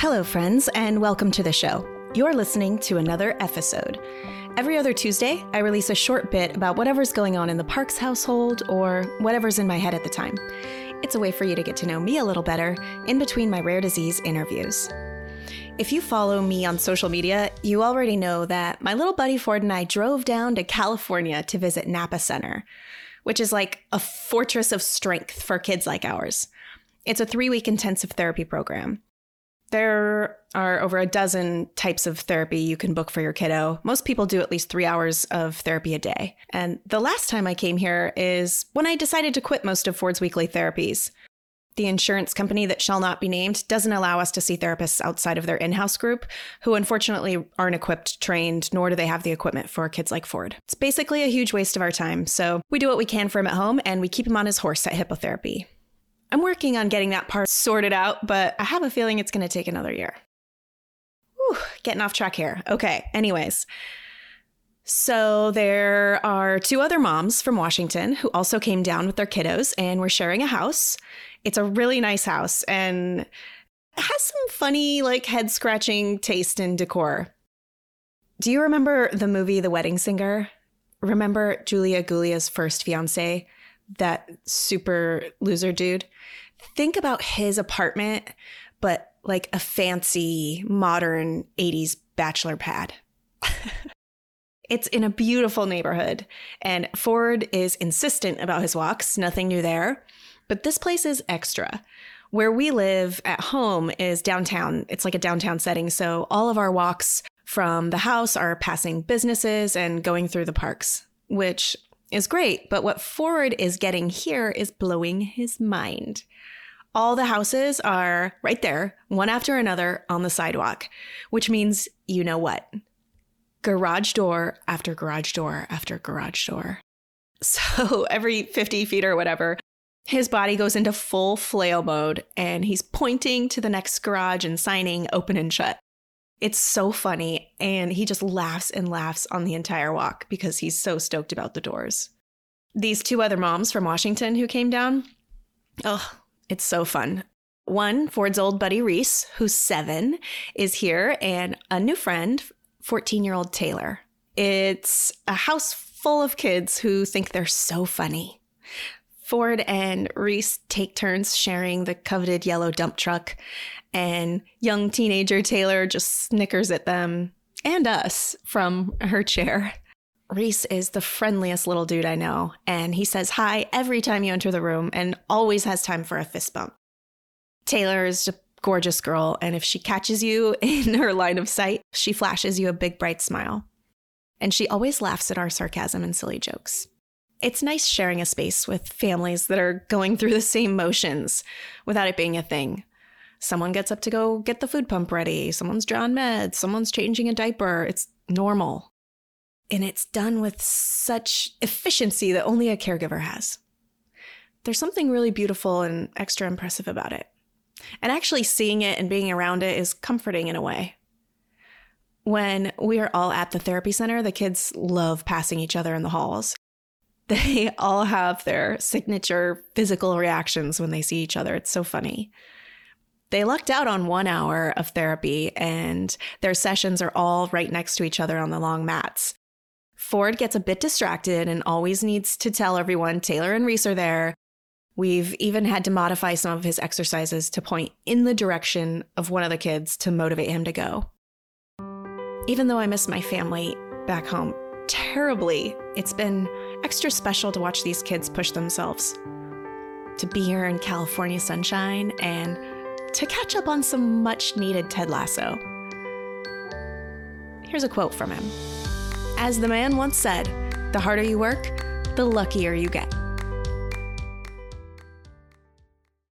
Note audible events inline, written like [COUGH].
Hello, friends, and welcome to the show. You're listening to another episode. Every other Tuesday, I release a short bit about whatever's going on in the Parks household or whatever's in my head at the time. It's a way for you to get to know me a little better in between my rare disease interviews. If you follow me on social media, you already know that my little buddy Ford and I drove down to California to visit Napa Center, which is like a fortress of strength for kids like ours. It's a three week intensive therapy program. There are over a dozen types of therapy you can book for your kiddo. Most people do at least three hours of therapy a day. And the last time I came here is when I decided to quit most of Ford's weekly therapies. The insurance company that shall not be named doesn't allow us to see therapists outside of their in house group, who unfortunately aren't equipped, trained, nor do they have the equipment for kids like Ford. It's basically a huge waste of our time, so we do what we can for him at home and we keep him on his horse at hippotherapy. I'm working on getting that part sorted out, but I have a feeling it's going to take another year. Whew, getting off track here. Okay, anyways. So there are two other moms from Washington who also came down with their kiddos and we're sharing a house. It's a really nice house and has some funny, like head scratching taste in decor. Do you remember the movie The Wedding Singer? Remember Julia Guglia's first fiance, that super loser dude? Think about his apartment, but like a fancy, modern 80s bachelor pad. [LAUGHS] it's in a beautiful neighborhood, and Ford is insistent about his walks, nothing new there. But this place is extra. Where we live at home is downtown. It's like a downtown setting. So all of our walks from the house are passing businesses and going through the parks, which is great. But what Ford is getting here is blowing his mind. All the houses are right there, one after another on the sidewalk, which means you know what? Garage door after garage door after garage door. [LAUGHS] So every 50 feet or whatever, his body goes into full flail mode and he's pointing to the next garage and signing open and shut. It's so funny. And he just laughs and laughs on the entire walk because he's so stoked about the doors. These two other moms from Washington who came down, oh, it's so fun. One, Ford's old buddy Reese, who's seven, is here, and a new friend, 14 year old Taylor. It's a house full of kids who think they're so funny. Ford and Reese take turns sharing the coveted yellow dump truck, and young teenager Taylor just snickers at them and us from her chair. Reese is the friendliest little dude I know, and he says hi every time you enter the room and always has time for a fist bump. Taylor is a gorgeous girl, and if she catches you [LAUGHS] in her line of sight, she flashes you a big bright smile. And she always laughs at our sarcasm and silly jokes. It's nice sharing a space with families that are going through the same motions without it being a thing. Someone gets up to go get the food pump ready, someone's drawing meds, someone's changing a diaper. It's normal. And it's done with such efficiency that only a caregiver has. There's something really beautiful and extra impressive about it. And actually seeing it and being around it is comforting in a way. When we are all at the therapy center, the kids love passing each other in the halls. They all have their signature physical reactions when they see each other. It's so funny. They lucked out on one hour of therapy, and their sessions are all right next to each other on the long mats. Ford gets a bit distracted and always needs to tell everyone Taylor and Reese are there. We've even had to modify some of his exercises to point in the direction of one of the kids to motivate him to go. Even though I miss my family back home terribly, it's been extra special to watch these kids push themselves. To be here in California sunshine and to catch up on some much needed Ted Lasso. Here's a quote from him As the man once said, the harder you work, the luckier you get.